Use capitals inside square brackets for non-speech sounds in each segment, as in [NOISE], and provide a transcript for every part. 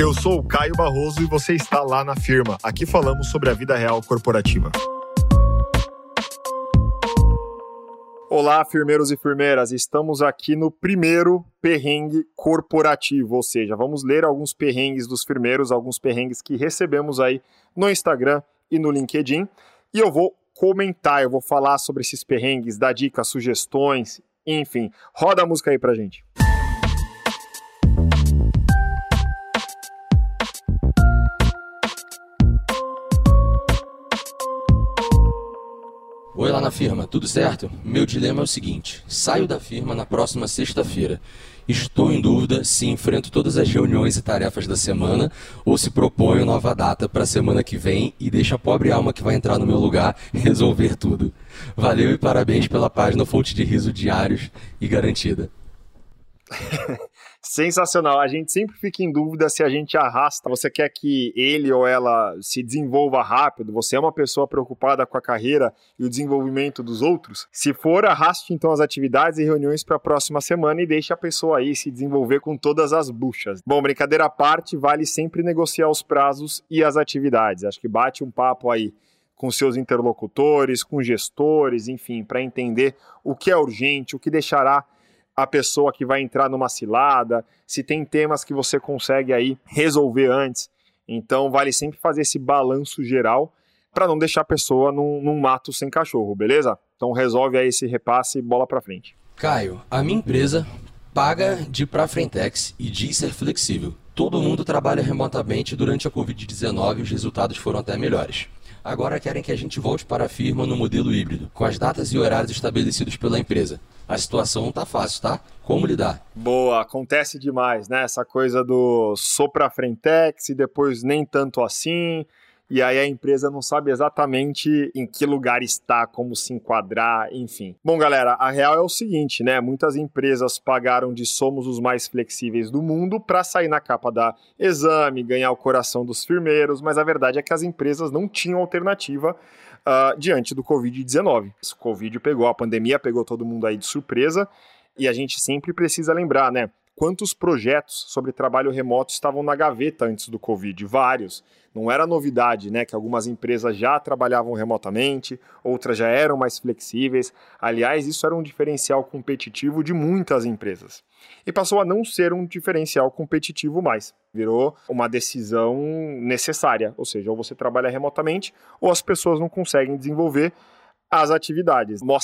Eu sou o Caio Barroso e você está lá na firma. Aqui falamos sobre a vida real corporativa. Olá, firmeiros e firmeiras. Estamos aqui no primeiro perrengue corporativo, ou seja, vamos ler alguns perrengues dos firmeiros, alguns perrengues que recebemos aí no Instagram e no LinkedIn. E eu vou comentar, eu vou falar sobre esses perrengues, dar dicas, sugestões, enfim. Roda a música aí pra gente. Oi lá na firma, tudo certo? Meu dilema é o seguinte: saio da firma na próxima sexta-feira. Estou em dúvida se enfrento todas as reuniões e tarefas da semana ou se proponho nova data para a semana que vem e deixo a pobre alma que vai entrar no meu lugar [LAUGHS] resolver tudo. Valeu e parabéns pela página Fonte de Riso Diários e Garantida. [LAUGHS] Sensacional. A gente sempre fica em dúvida se a gente arrasta. Você quer que ele ou ela se desenvolva rápido? Você é uma pessoa preocupada com a carreira e o desenvolvimento dos outros? Se for, arraste então as atividades e reuniões para a próxima semana e deixe a pessoa aí se desenvolver com todas as buchas. Bom, brincadeira à parte, vale sempre negociar os prazos e as atividades. Acho que bate um papo aí com seus interlocutores, com gestores, enfim, para entender o que é urgente, o que deixará a pessoa que vai entrar numa cilada, se tem temas que você consegue aí resolver antes. Então vale sempre fazer esse balanço geral para não deixar a pessoa num, num, mato sem cachorro, beleza? Então resolve aí esse repasse e bola para frente. Caio, a minha empresa paga de pra frentex e diz ser flexível. Todo mundo trabalha remotamente durante a Covid-19 e os resultados foram até melhores. Agora querem que a gente volte para a firma no modelo híbrido, com as datas e horários estabelecidos pela empresa. A situação não tá fácil, tá? Como lidar? Boa, acontece demais, né? Essa coisa do sopra frentex e depois nem tanto assim e aí a empresa não sabe exatamente em que lugar está, como se enquadrar, enfim. Bom, galera, a real é o seguinte, né? Muitas empresas pagaram de somos os mais flexíveis do mundo para sair na capa da exame, ganhar o coração dos firmeiros, mas a verdade é que as empresas não tinham alternativa uh, diante do Covid-19. O Covid pegou, a pandemia pegou todo mundo aí de surpresa e a gente sempre precisa lembrar, né? Quantos projetos sobre trabalho remoto estavam na gaveta antes do Covid? Vários. Não era novidade, né? Que algumas empresas já trabalhavam remotamente, outras já eram mais flexíveis. Aliás, isso era um diferencial competitivo de muitas empresas. E passou a não ser um diferencial competitivo mais. Virou uma decisão necessária. Ou seja, ou você trabalha remotamente, ou as pessoas não conseguem desenvolver as atividades. Uma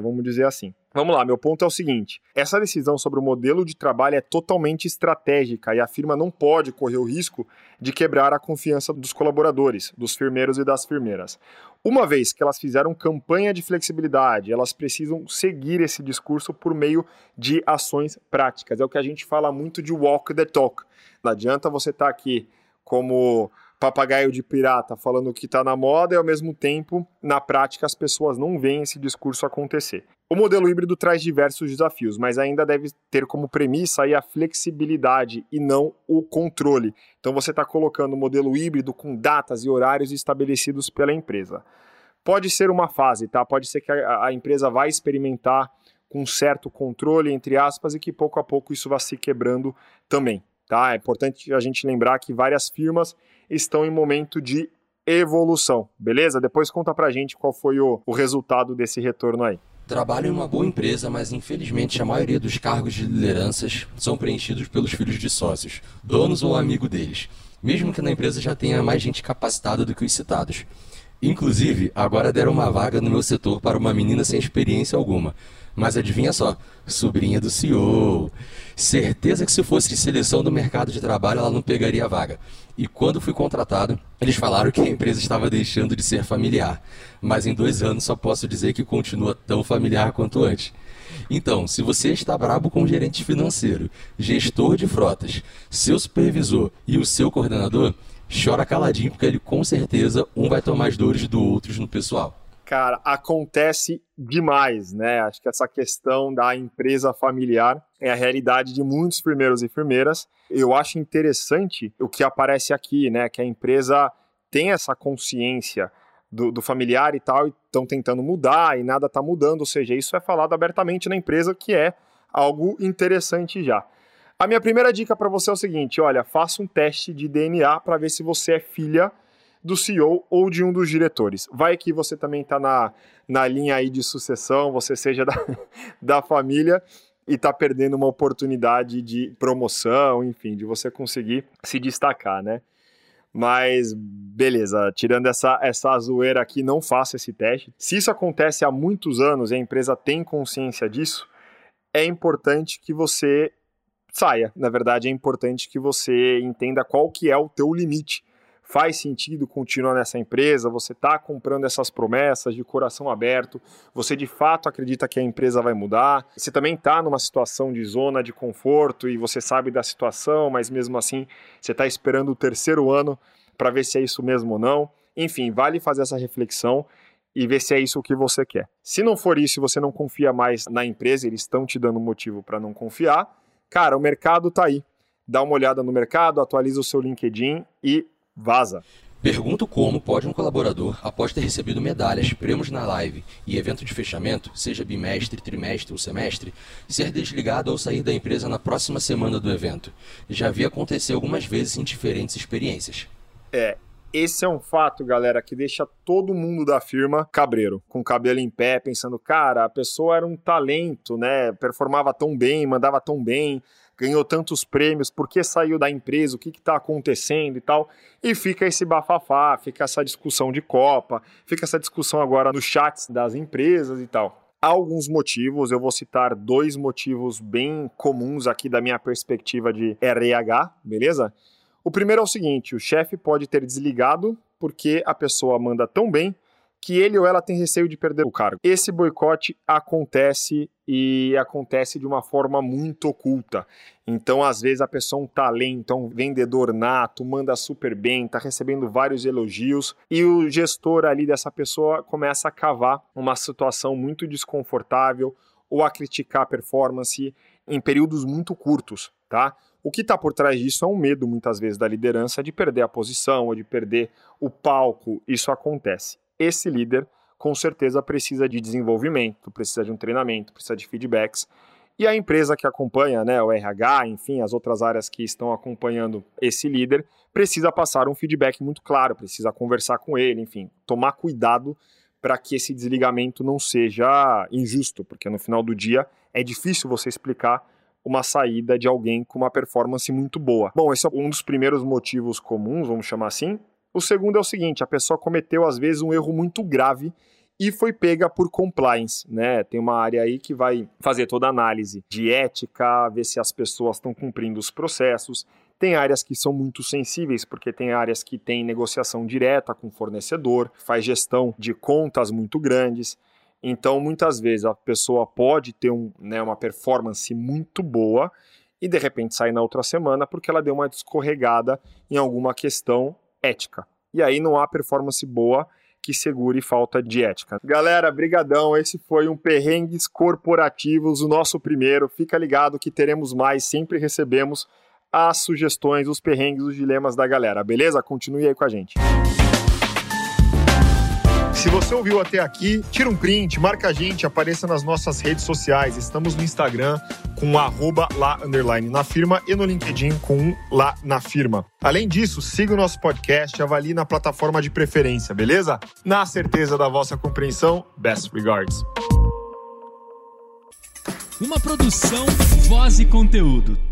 vamos dizer assim. Vamos lá, meu ponto é o seguinte: essa decisão sobre o modelo de trabalho é totalmente estratégica e a firma não pode correr o risco de quebrar a confiança dos colaboradores, dos firmeiros e das firmeiras. Uma vez que elas fizeram campanha de flexibilidade, elas precisam seguir esse discurso por meio de ações práticas. É o que a gente fala muito de walk the talk. Não adianta você estar tá aqui como papagaio de pirata falando que está na moda e ao mesmo tempo, na prática, as pessoas não veem esse discurso acontecer. O modelo híbrido traz diversos desafios, mas ainda deve ter como premissa a flexibilidade e não o controle. Então você está colocando o modelo híbrido com datas e horários estabelecidos pela empresa. Pode ser uma fase, tá? Pode ser que a, a empresa vai experimentar com certo controle, entre aspas, e que pouco a pouco isso vá se quebrando também. Tá? É importante a gente lembrar que várias firmas estão em momento de evolução, beleza? Depois conta pra gente qual foi o, o resultado desse retorno aí. Trabalho em uma boa empresa, mas infelizmente a maioria dos cargos de lideranças são preenchidos pelos filhos de sócios, donos ou amigo deles, mesmo que na empresa já tenha mais gente capacitada do que os citados. Inclusive, agora deram uma vaga no meu setor para uma menina sem experiência alguma. Mas adivinha só, sobrinha do CEO. Certeza que se fosse de seleção do mercado de trabalho, ela não pegaria a vaga. E quando fui contratado, eles falaram que a empresa estava deixando de ser familiar. Mas em dois anos só posso dizer que continua tão familiar quanto antes. Então, se você está brabo com o gerente financeiro, gestor de frotas, seu supervisor e o seu coordenador, chora caladinho, porque ele com certeza um vai tomar as dores do outro no pessoal. Cara, acontece demais, né? Acho que essa questão da empresa familiar é a realidade de muitos primeiros e enfermeiras. Eu acho interessante o que aparece aqui, né? Que a empresa tem essa consciência do, do familiar e tal, e estão tentando mudar e nada está mudando. Ou seja, isso é falado abertamente na empresa, que é algo interessante já. A minha primeira dica para você é o seguinte: olha, faça um teste de DNA para ver se você é filha do CEO ou de um dos diretores. Vai que você também está na, na linha aí de sucessão, você seja da, [LAUGHS] da família e está perdendo uma oportunidade de promoção, enfim, de você conseguir se destacar, né? Mas beleza, tirando essa, essa zoeira aqui, não faça esse teste. Se isso acontece há muitos anos e a empresa tem consciência disso, é importante que você saia. Na verdade, é importante que você entenda qual que é o teu limite faz sentido continuar nessa empresa, você está comprando essas promessas de coração aberto, você de fato acredita que a empresa vai mudar, você também está numa situação de zona de conforto e você sabe da situação, mas mesmo assim você está esperando o terceiro ano para ver se é isso mesmo ou não. Enfim, vale fazer essa reflexão e ver se é isso que você quer. Se não for isso você não confia mais na empresa, eles estão te dando motivo para não confiar, cara, o mercado está aí. Dá uma olhada no mercado, atualiza o seu LinkedIn e Vaza. Pergunto como pode um colaborador, após ter recebido medalhas, prêmios na live e evento de fechamento, seja bimestre, trimestre ou semestre, ser desligado ou sair da empresa na próxima semana do evento. Já vi acontecer algumas vezes em diferentes experiências. É, esse é um fato, galera, que deixa todo mundo da firma cabreiro, com o cabelo em pé, pensando, cara, a pessoa era um talento, né? Performava tão bem, mandava tão bem, ganhou tantos prêmios, por que saiu da empresa, o que está acontecendo e tal. E fica esse bafafá, fica essa discussão de Copa, fica essa discussão agora nos chats das empresas e tal. Alguns motivos, eu vou citar dois motivos bem comuns aqui da minha perspectiva de RH, beleza? O primeiro é o seguinte: o chefe pode ter desligado porque a pessoa manda tão bem que ele ou ela tem receio de perder o cargo. Esse boicote acontece e acontece de uma forma muito oculta. Então, às vezes, a pessoa é um talento, é um vendedor nato, manda super bem, está recebendo vários elogios, e o gestor ali dessa pessoa começa a cavar uma situação muito desconfortável ou a criticar a performance em períodos muito curtos, tá? O que está por trás disso é um medo, muitas vezes, da liderança de perder a posição ou de perder o palco. Isso acontece esse líder com certeza precisa de desenvolvimento, precisa de um treinamento, precisa de feedbacks. E a empresa que acompanha, né, o RH, enfim, as outras áreas que estão acompanhando esse líder, precisa passar um feedback muito claro, precisa conversar com ele, enfim, tomar cuidado para que esse desligamento não seja injusto, porque no final do dia é difícil você explicar uma saída de alguém com uma performance muito boa. Bom, esse é um dos primeiros motivos comuns, vamos chamar assim, o segundo é o seguinte: a pessoa cometeu às vezes um erro muito grave e foi pega por compliance, né? Tem uma área aí que vai fazer toda a análise de ética, ver se as pessoas estão cumprindo os processos. Tem áreas que são muito sensíveis, porque tem áreas que têm negociação direta com o fornecedor, faz gestão de contas muito grandes. Então, muitas vezes a pessoa pode ter um, né, uma performance muito boa e de repente sair na outra semana porque ela deu uma escorregada em alguma questão ética. E aí não há performance boa que segure falta de ética. Galera, brigadão, esse foi um Perrengues Corporativos, o nosso primeiro. Fica ligado que teremos mais, sempre recebemos as sugestões, os perrengues, os dilemas da galera, beleza? Continue aí com a gente. Se você ouviu até aqui, tira um print, marca a gente, apareça nas nossas redes sociais. Estamos no Instagram com arroba lá na firma e no LinkedIn com lá na firma. Além disso, siga o nosso podcast, avalie na plataforma de preferência, beleza? Na certeza da vossa compreensão, best regards. Uma produção, voz e conteúdo.